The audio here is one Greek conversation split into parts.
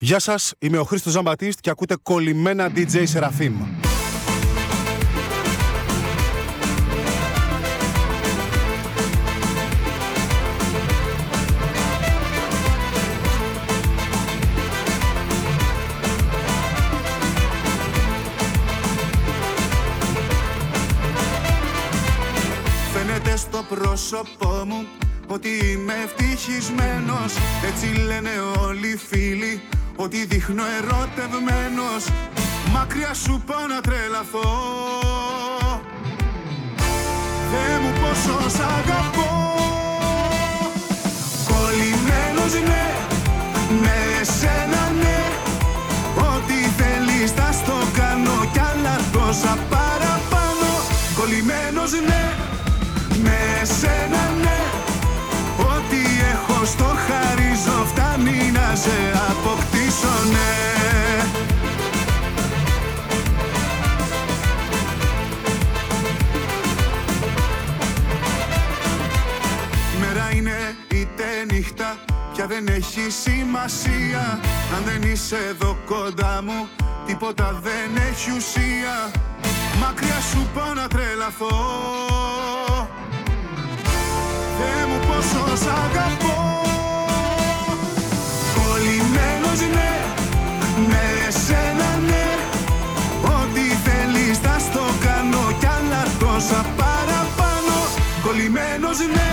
Γεια σας, είμαι ο Χρήστος Ζαμπατίστ και ακούτε κολλημένα DJ Σεραφείμ. Φαίνεται στο πρόσωπό μου ότι είμαι ευτυχισμένος Έτσι λένε όλοι οι φίλοι ότι δείχνω ερωτευμένος. Μακριά σου πάω να τρελαθώ. Δε μου πόσο σ' αγαπώ. Κολλημένος ναι, με σένα ναι. Ό,τι θέλεις θα στο κάνω κι άλλα τόσα παραπάνω. Κολλημένος ναι, με σένα ναι. Ό,τι έχω στο χαρίζω φτάνει να σε αποκτήσω ναι Μέρα είναι είτε νύχτα πια δεν έχει σημασία. Αν δεν είσαι εδώ κοντά μου τίποτα δεν έχει ουσία. Μακριά σου πάω να τρελαθώ. Θεέ μου πόσο σ' αγαπώ Κολλημένος ναι, με σένα ναι. Ό,τι θέλεις θα στο κάνω κι άλλα τόσα παραπάνω. Κολλημένος ναι,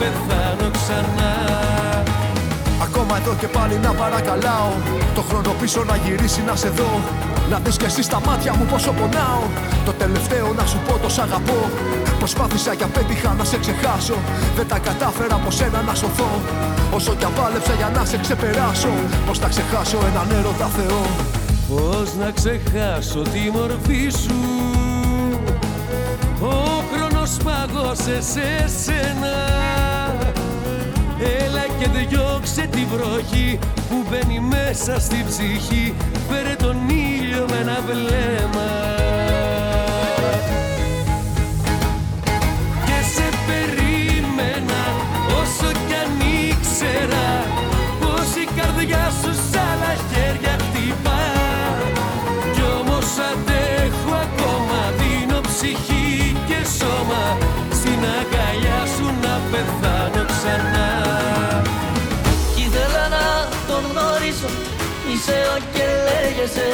πεθάνω ξανά. Ακόμα εδώ και πάλι να παρακαλάω Το χρόνο πίσω να γυρίσει να σε δω. Να δεις κι εσύ στα μάτια μου πόσο πονάω. Το τελευταίο να σου πω το σ' αγαπώ. Προσπάθησα και απέτυχα να σε ξεχάσω. Δεν τα κατάφερα από σένα να σωθώ. Όσο κι απάλεψα για να σε ξεπεράσω Πώς θα ξεχάσω έναν έρωτα Θεό. Πώς να ξεχάσω τη μορφή σου; Ο χρόνος παγώσε σε σένα Έλα και διώξε τη βροχή που μπαίνει μέσα στη ψυχή. Φέρε τον ήλιο με ένα βλέμμα Είσαι ο και λέγεσαι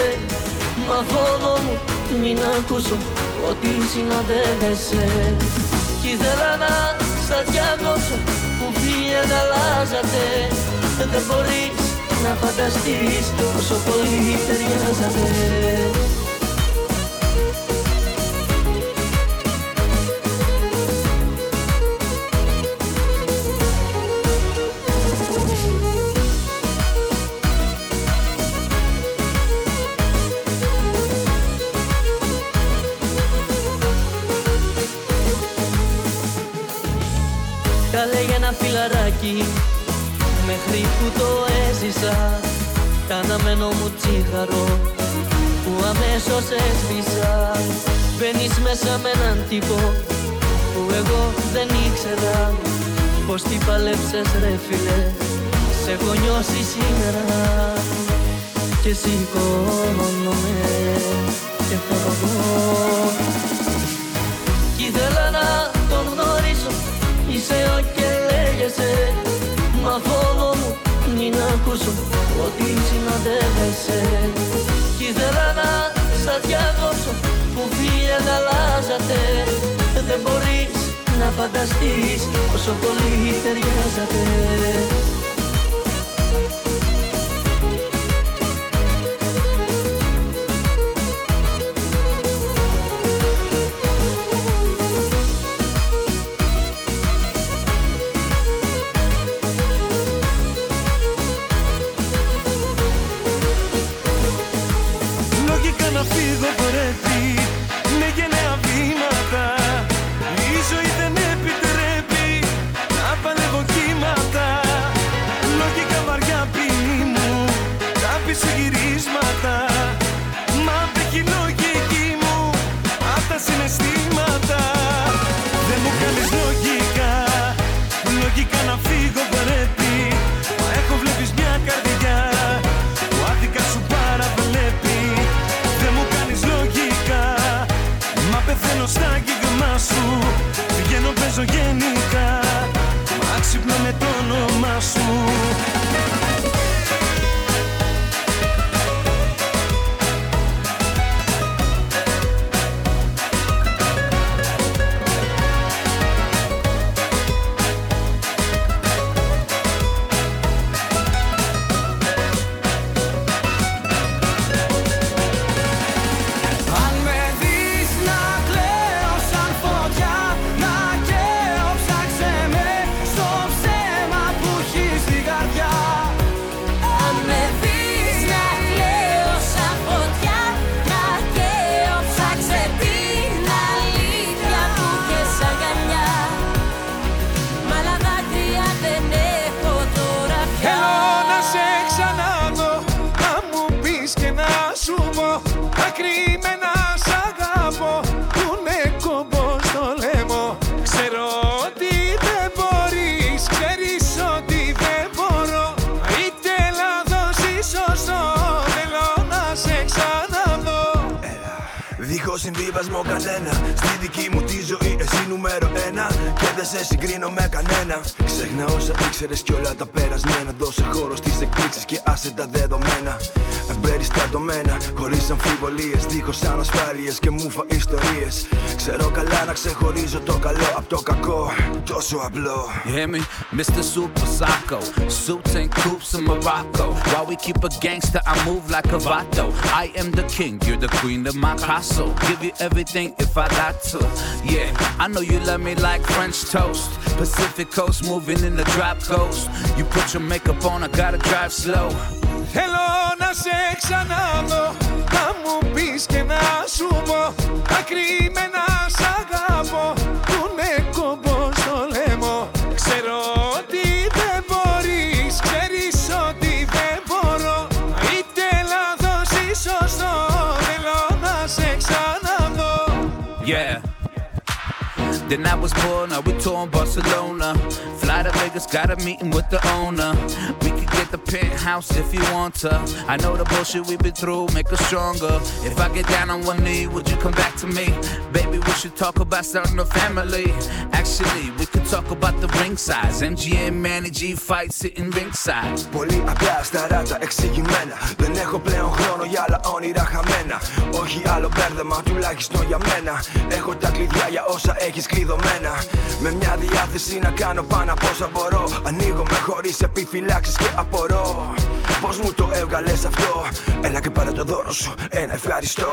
Μα φόβο μου μην ακούσω Ότι συναντεύεσαι. Κι ήθελα να στα διακόψω Που φίλια αλλάζατε Δεν μπορείς να φανταστείς Πόσο πολύ ταιριάζατε Καλέ για ένα φιλαράκι Μέχρι που το έζησα. Κάναμε μου τσίχαρο Που αμέσως έσβησα. Μπαίνεις μέσα με έναν τύπο Που εγώ δεν ήξερα. Πως τι παλέψες ρε φίλε Σε έχω νιώσει σήμερα. Και σηκώνομαι Και φεύγω Είσαι ο και λέγεσαι. Μα φόβο μου μην ακούσω Ότι συναντεύεσαι. Κι ήθελα να στα διακόψω Που φίλια αλλάζατε Δεν μπορείς να φανταστείς Πόσο πολύ ταιριάζατε Τόσο απλό. You hear me? Mr. Super Psycho. Suits and coops in Morocco. While we keep a gangster, I move like a vato. I am the king, you're the queen of my castle. Give you everything if I got to. Yeah, I know you love me like French toast. Pacific coast, moving in the drop coast. You put your makeup on, I gotta drive slow. Θέλω να σε ξαναδώ Να μου πεις και να σου πω Τα κρυμμένα Then I was born, now we touring Barcelona. Fly to Vegas, got a meeting with the owner. We could get the penthouse if you want to. I know the bullshit we've been through, make us stronger. If I get down on one knee, would you come back to me? Baby, we should talk about starting a family. Actually, we could talk about the ring size. MGM, Manny G fight sitting ringside. Πολύ απλά στα ράτα εξηγημένα. Δεν έχω πλέον χρόνο για άλλα όνειρα χαμένα. Όχι άλλο μπέρδεμα, τουλάχιστον για μένα. Έχω τα κλειδιά για όσα έχει κλειδωμένα. Με μια διάθεση να κάνω πάνω από όσα μπορώ. Ανοίγομαι χωρίς επιφυλάξεις και απορώ. Πώς μου το έβγαλες αυτό, Έλα και πάρε το δώρο σου. Ένα ευχαριστώ.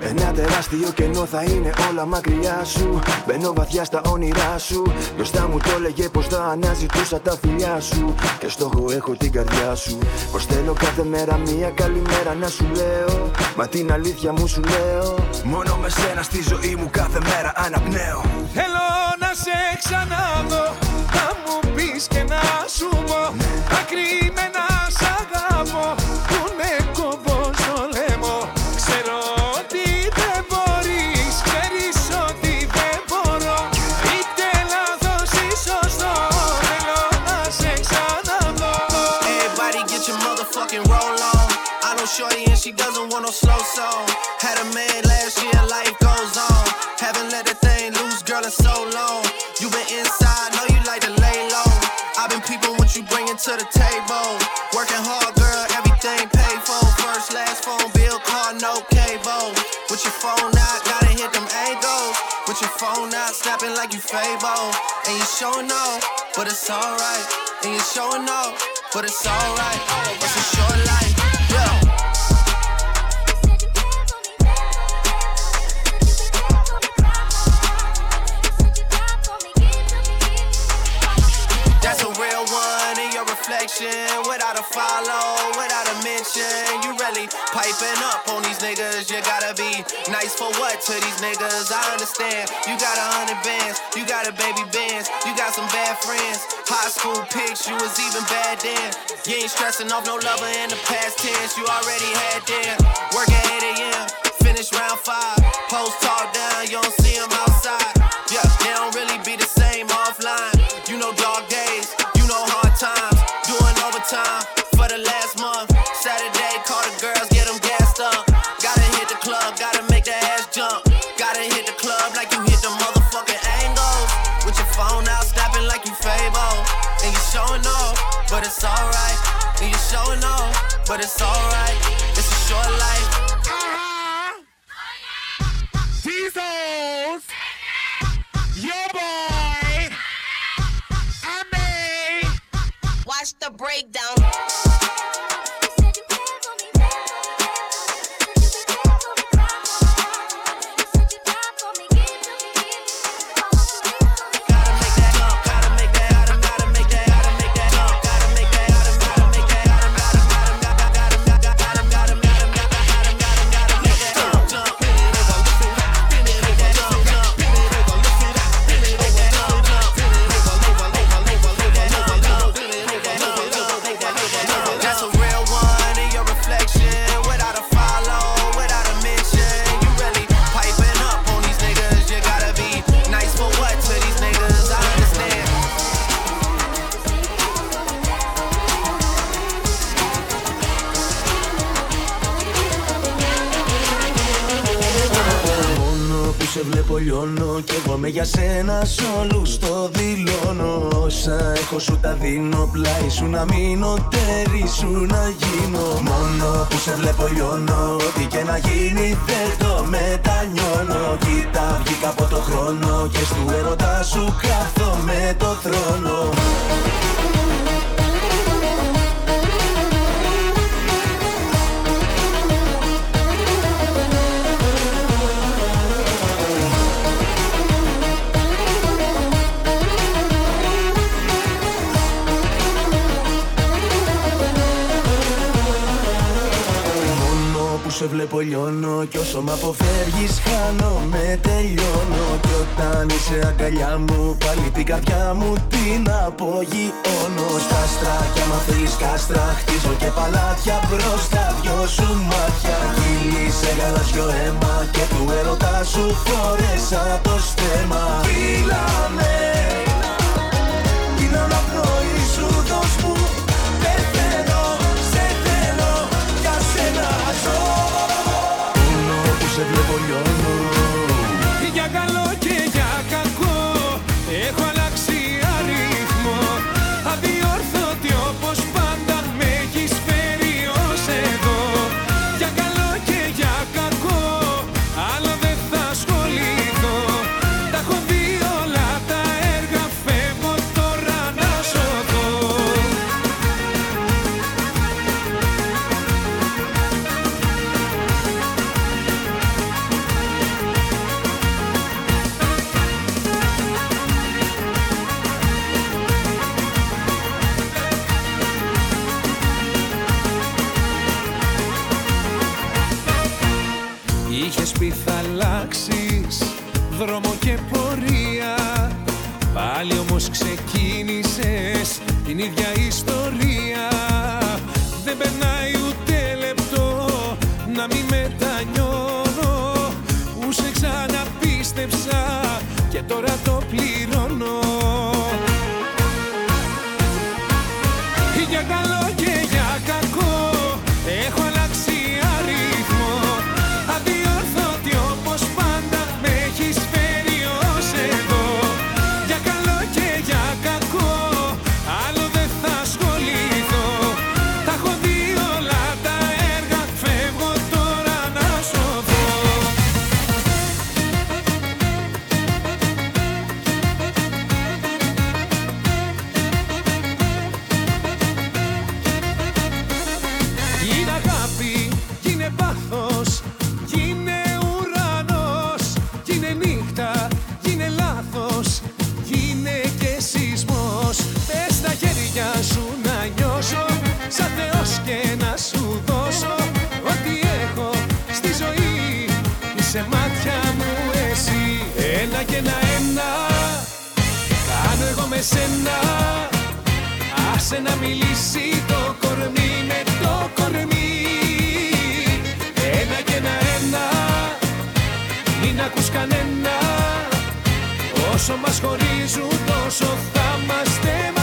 Ένα τεράστιο κενό θα είναι όλα μακριά σου. Μπαίνω βαθιά στα όνειρά σου. Μπροστά μου το έλεγε πως θα αναζητούσα τα φιλιά σου. Και στόχο έχω την καρδιά σου. Πως θέλω κάθε μέρα μία καλημέρα να σου λέω. Μα την αλήθεια μου σου λέω. Μόνο με σένα στη ζωή μου κάθε μέρα αναπνέω. Θέλω να σε ξαναδώ got a baby bands, you got some bad friends. High school pics, you was even bad then. You ain't stressing off no lover in the past tense. You already had them. Work at 8 a.m., finish round five. Post talk down, you don't see them outside. Yeah, they don't really be the same offline. It's alright. And you showing off, but it's alright. It's a short life. Jesus! Your boy! I me! Watch the breakdown. Για σένα σ' όλους το δηλώνω. Όσα έχω σου τα δίνω πλάι σου να μείνω τέρι σου να γίνω. Μόνο που σε βλέπω λιώνω Ό,τι και να γίνει δεν το μετανιώνω. Κοίτα βγήκα από το χρόνο Και στου έρωτα σου κάθομαι το θρόνο λιώνω Κι όσο μ' αποφεύγεις χάνομαι τελειώνω. Κι όταν είσαι αγκαλιά μου Πάλι την καρδιά μου την απογειώνω. Στα άστρα κι άμα θέλεις κάστρα Χτίζω και παλάτια μπροστά. Δυο σου μάτια Κύλησε γαλάζιο αίμα Και του έρωτα σου φόρεσα το στέμα. Φίλαμε Είναι όλο Πάλι όμως ξεκίνησες την ίδια ιστορία. Δεν περνάει ούτε λεπτό να μην μετανιώνω. Που σε ξαναπίστεψα και τώρα Άσε να μιλήσει το κορμί με το κορμί. Ένα και ένα ένα Μην ακούς κανένα. Όσο μας χωρίζουν τόσο θα είμαστε μαζί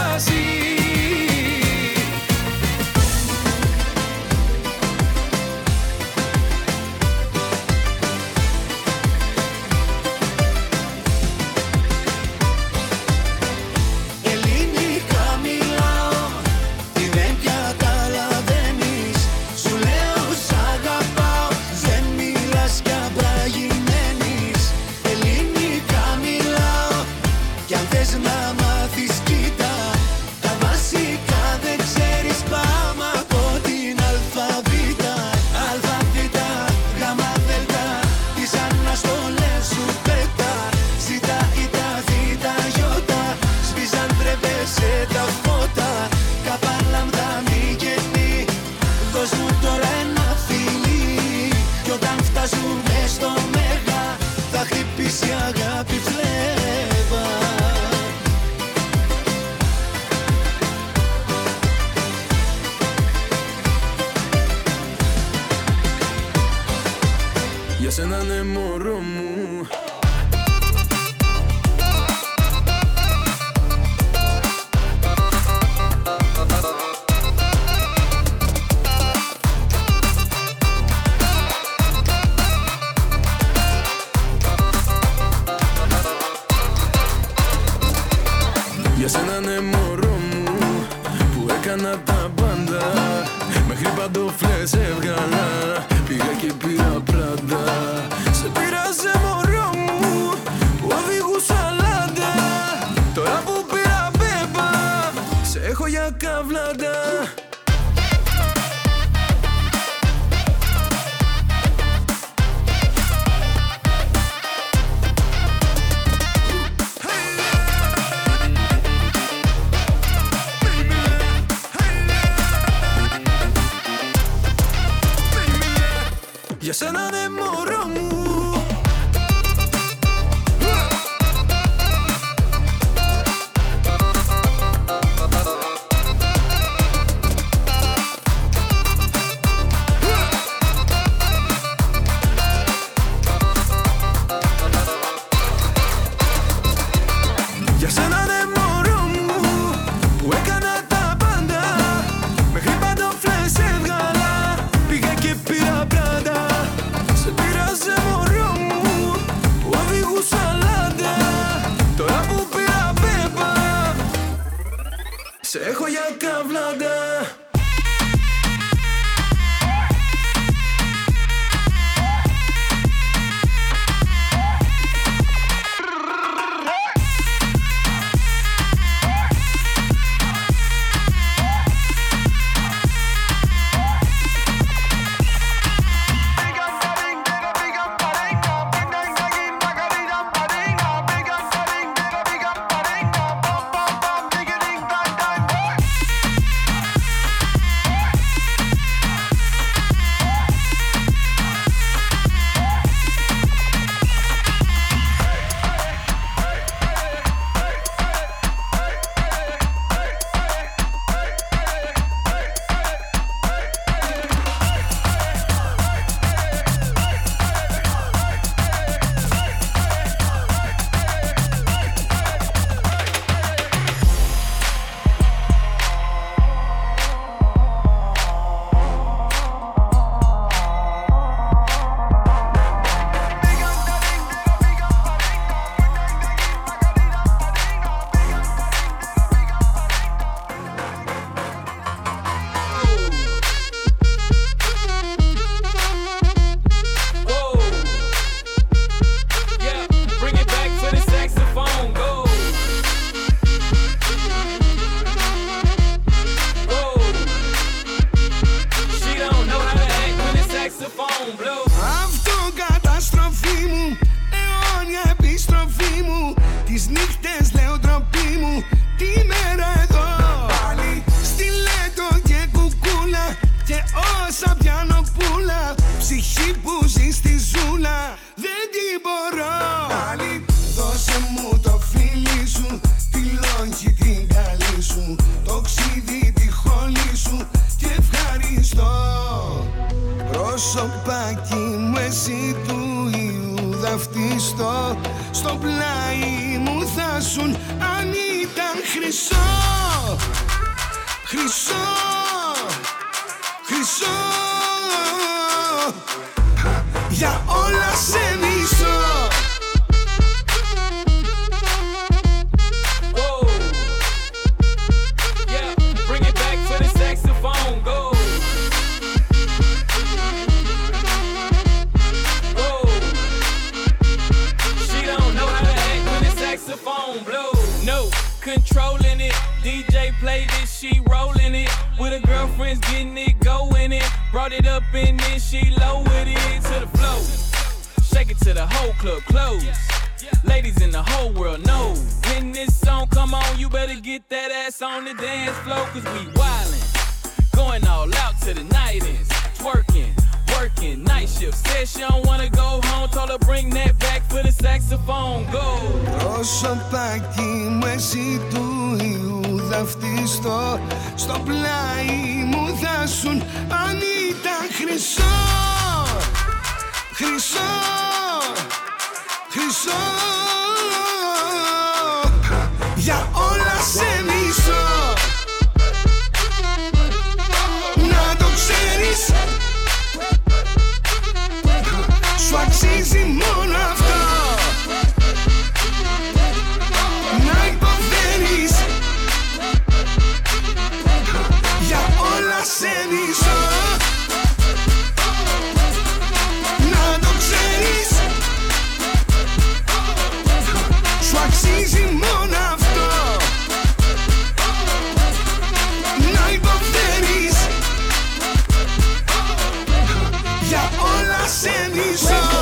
I send these some.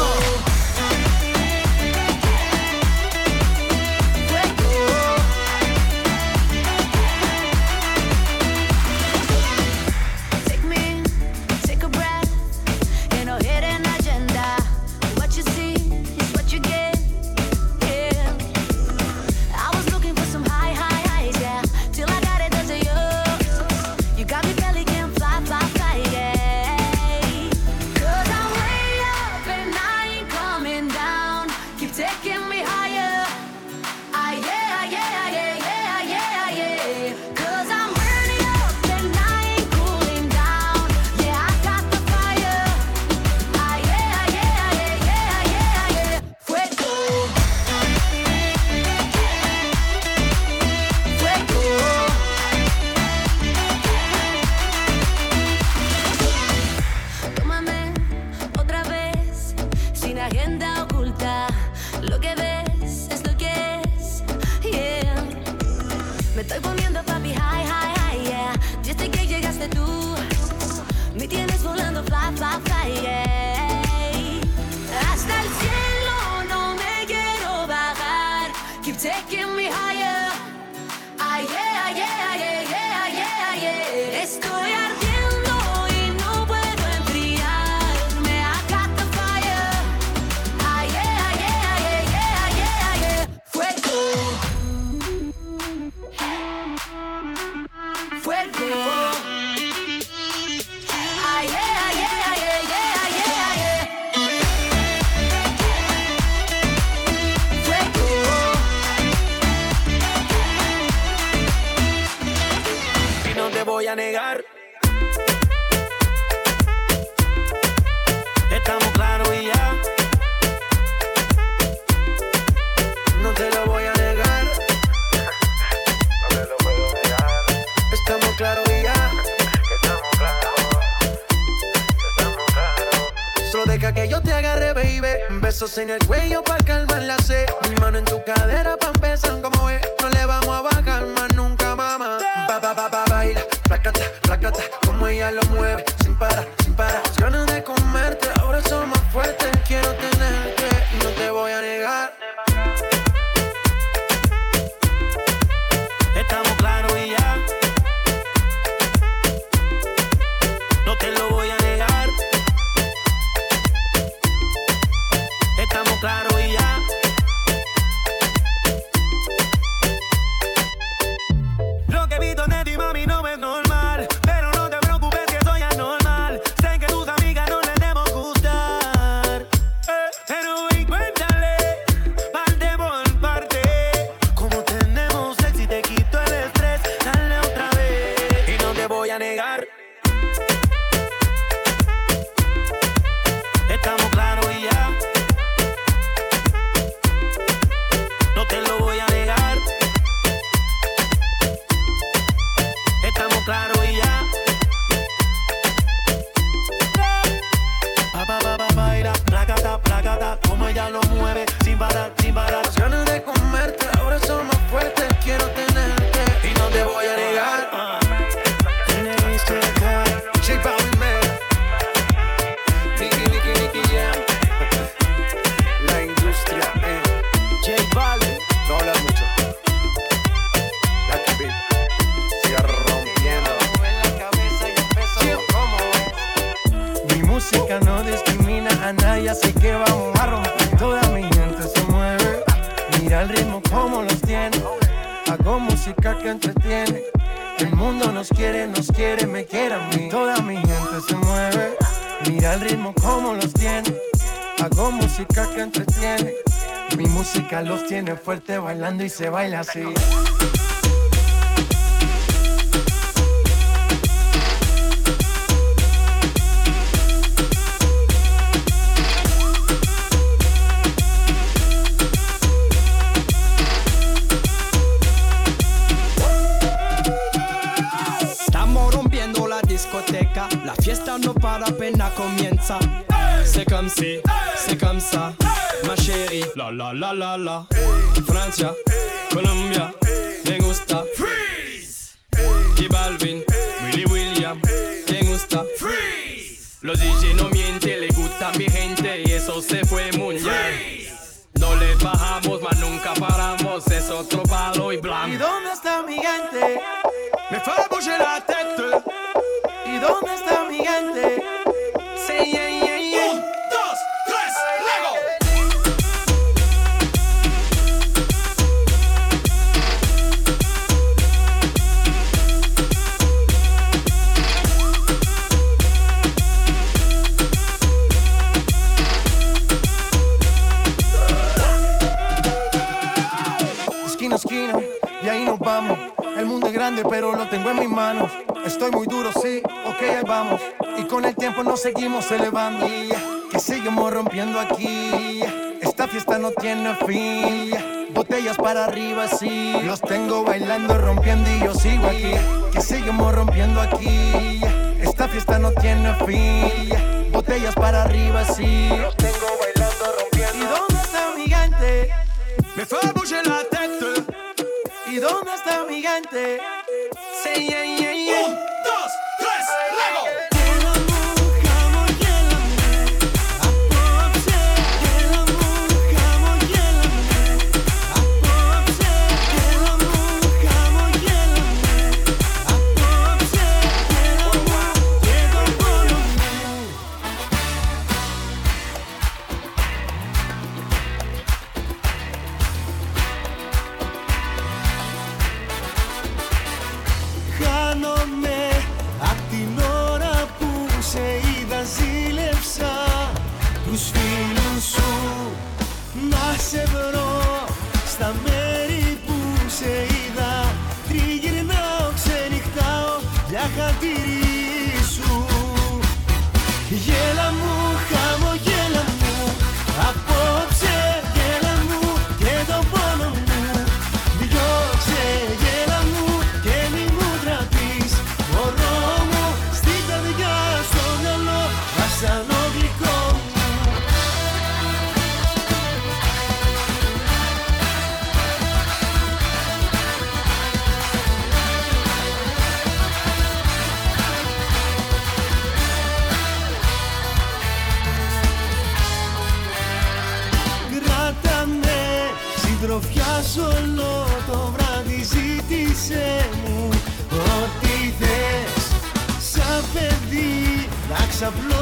en el cuello pa se baila así. Nos seguimos elevando, que seguimos rompiendo aquí. Esta fiesta no tiene fin. Botellas para arriba, sí. Los tengo bailando, rompiendo y yo sigo aquí. Que seguimos rompiendo aquí. Esta fiesta no tiene fin. Botellas para arriba, sí. Los tengo bailando, rompiendo. ¿Y dónde está mi gigante? Me fue a la teta. ¿Y dónde está mi gigante? Sí, yeah, yeah, yeah. Uh. to speak. of love.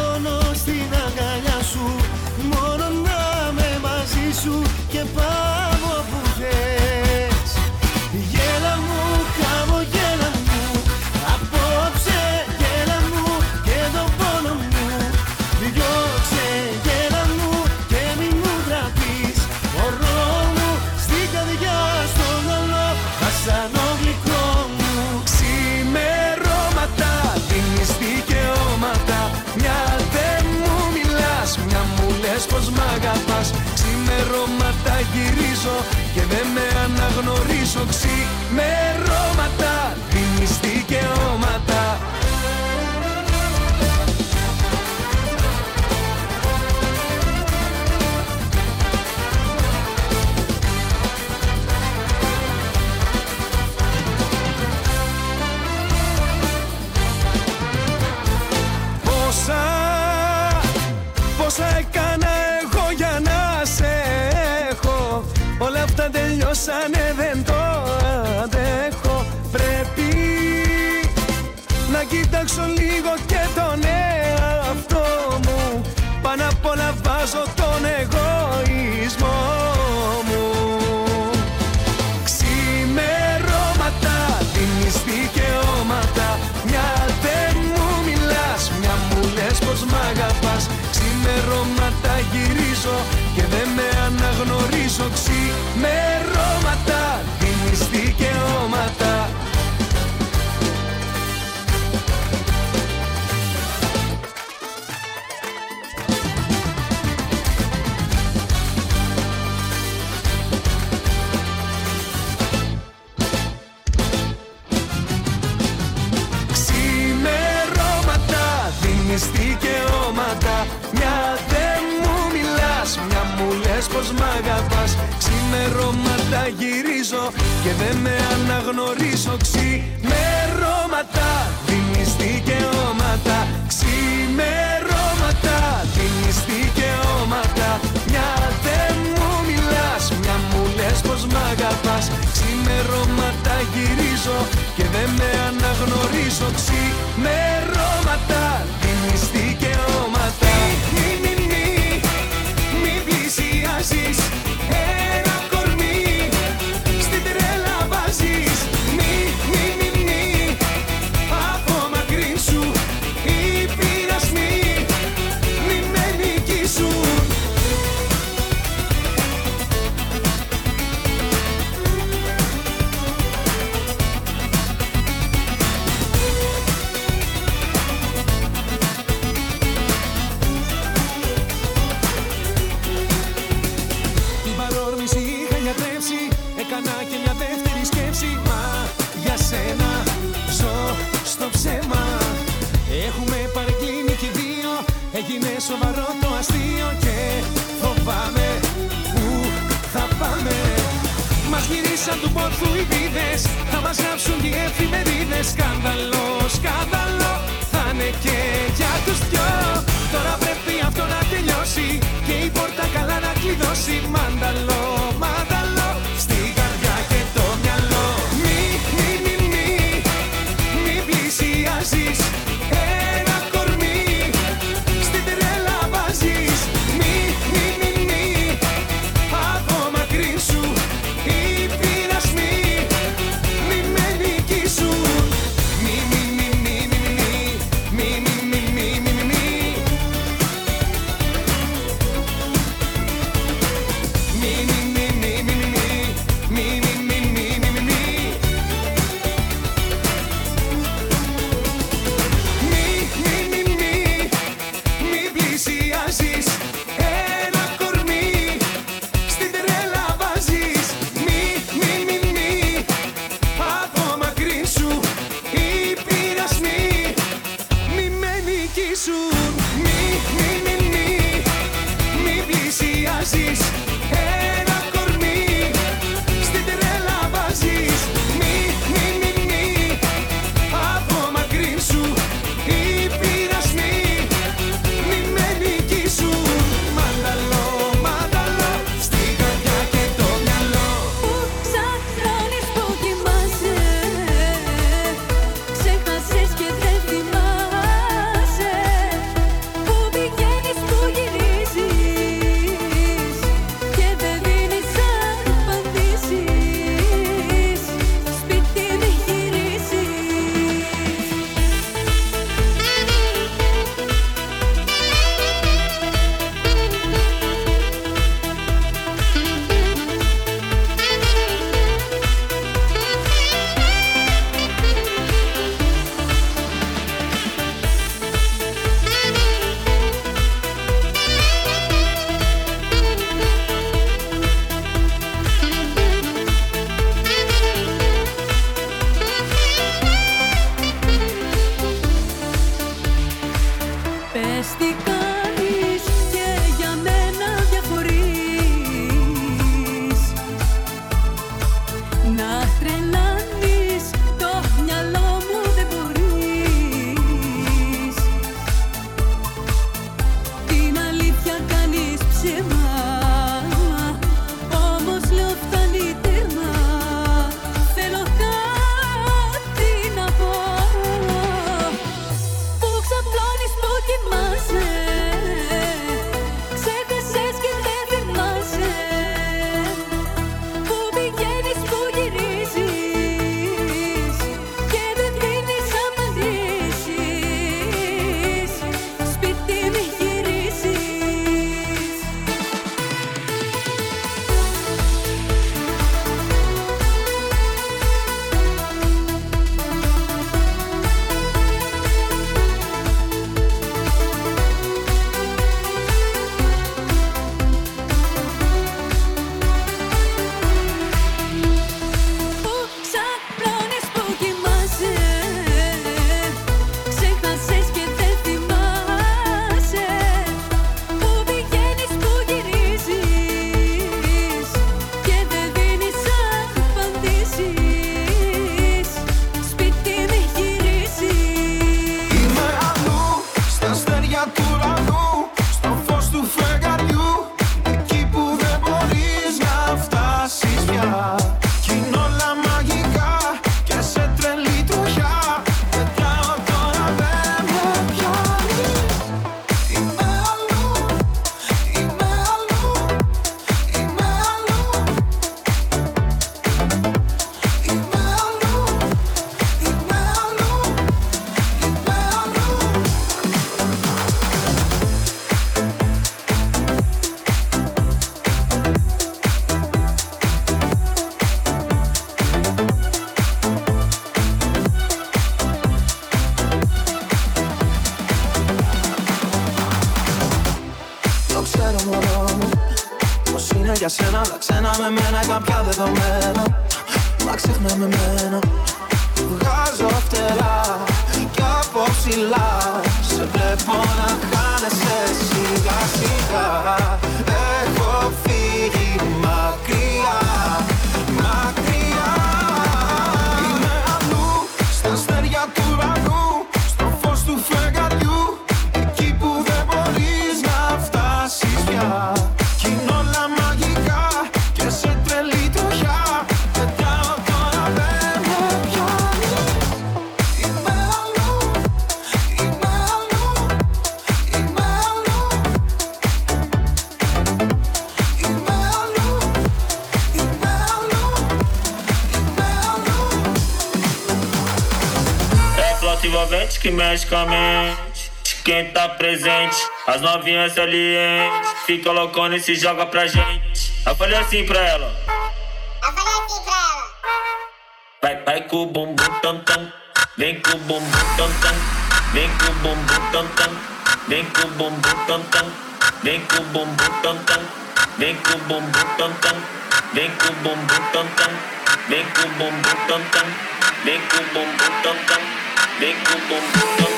μας Ξημερώματα γυρίζω και δεν με αναγνωρίζω. Ξύμε mystica envolvente que mexe com a mente de quem tá presente. As novinhas salientes fica loucona e se joga pra gente. Eu falei assim pra ela. Eu falei assim pra ela. Vai, vai com o bumbum tam tam. Vem com o bumbum tam tam. Vem com o bumbum tam tam. Vem com o bumbum tam tam. Vem com o bumbum tam tam. Vem com o bumbum tam tam. Vem com o bumbum tam tam. Vem com o bumbum tam tam. Vem com o bumbum tam tam. Vem com o bumbum tam tam.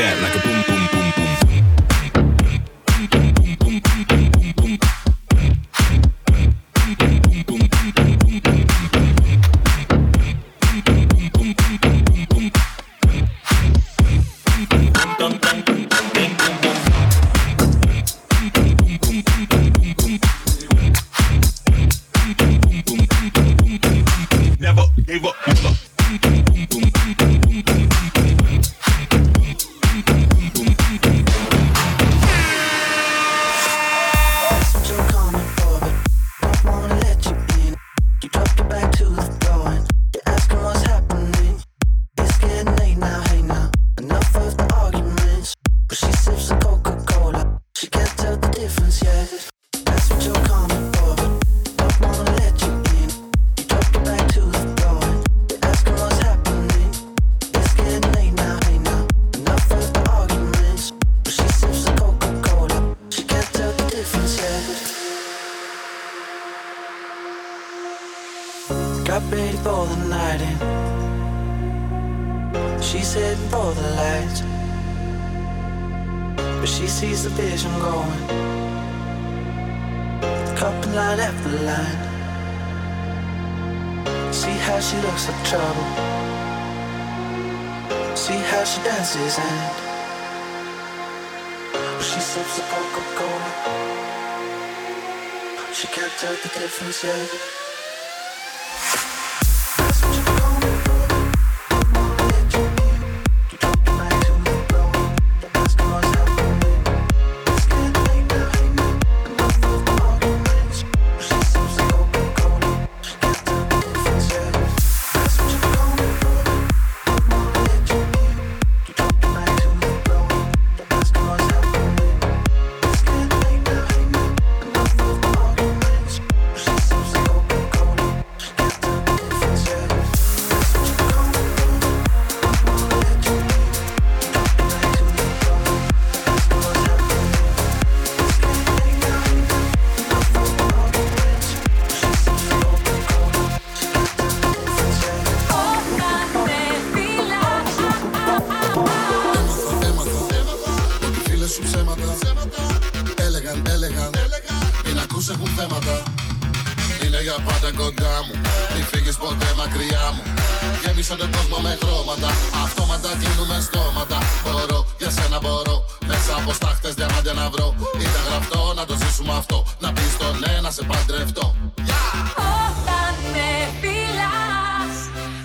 Back like a ready for the night in. She's heading for the lights. But she sees the vision going. And line after line. See how she looks like trouble. See how she dances and she sips the Coca-Cola. She can't tell the difference yet. Μέσα από στάχτες διαμάντια να βρω. Ήταν γραφτό να το ζήσουμε αυτό. Να πεις το ναι να σε παντρευτώ. Όταν με φυλάς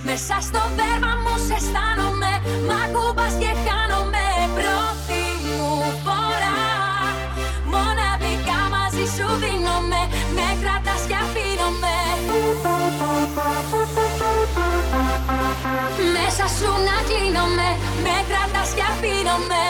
Μέσα στο δέρμα μου σε αισθάνομαι. Μ' ακουμπάς και χάνομαι. Πρώτη μου φορά Μοναδικά μαζί σου δίνομαι. Με κρατάς και αφήνομαι. Μέσα σου να κλείνομαι. Με κρατάς και αφήνομαι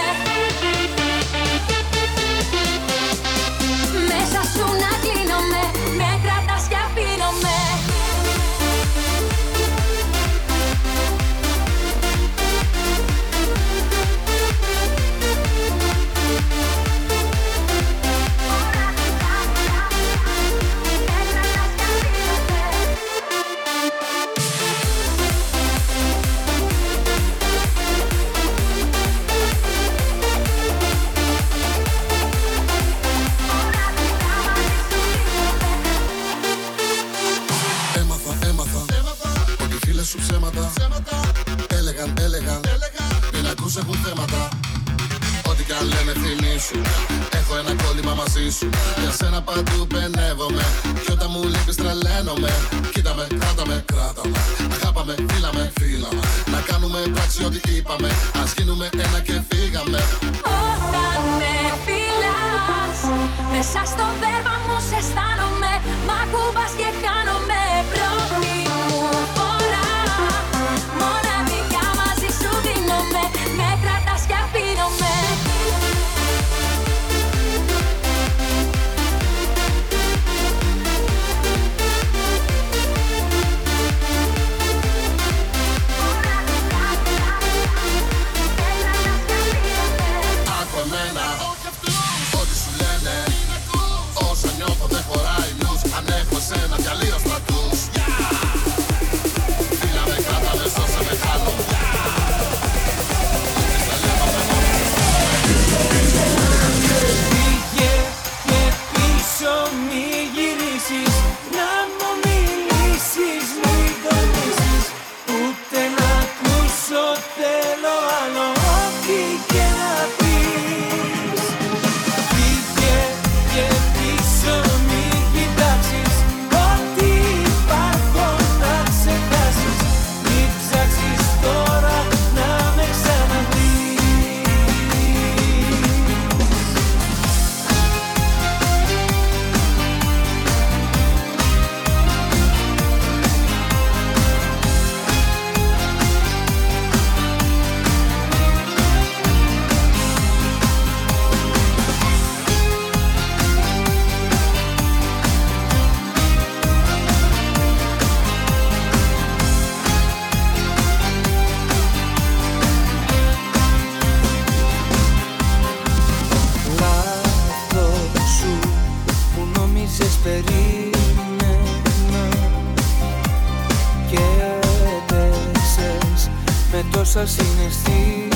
τόσα συναισθήματα.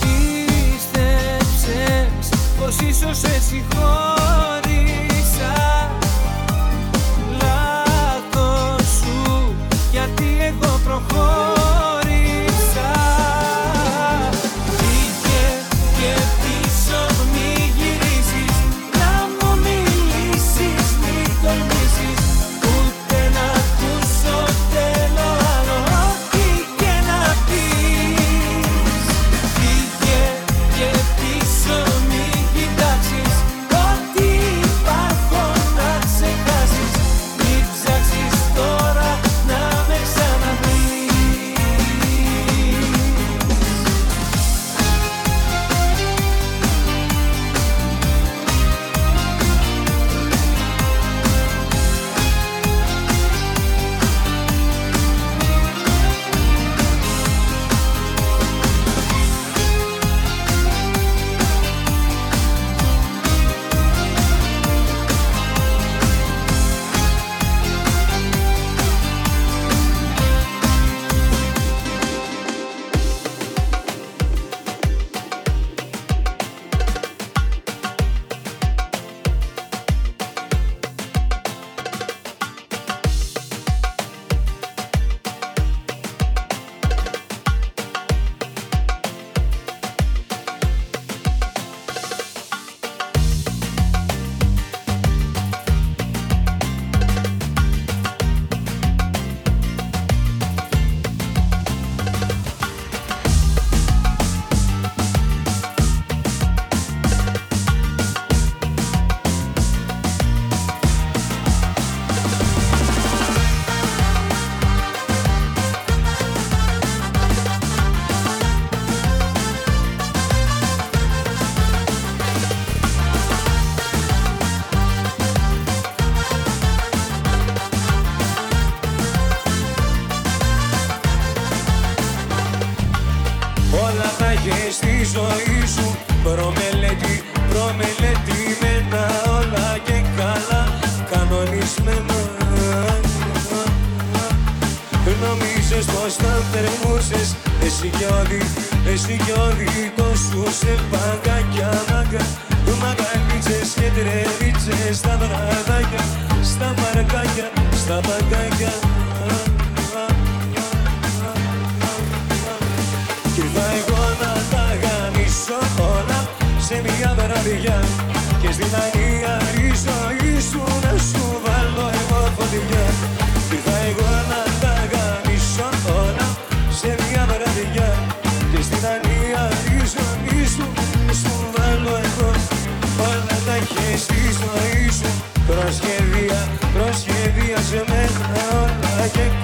Πίστεψες πως ίσως σε συγχώρησα take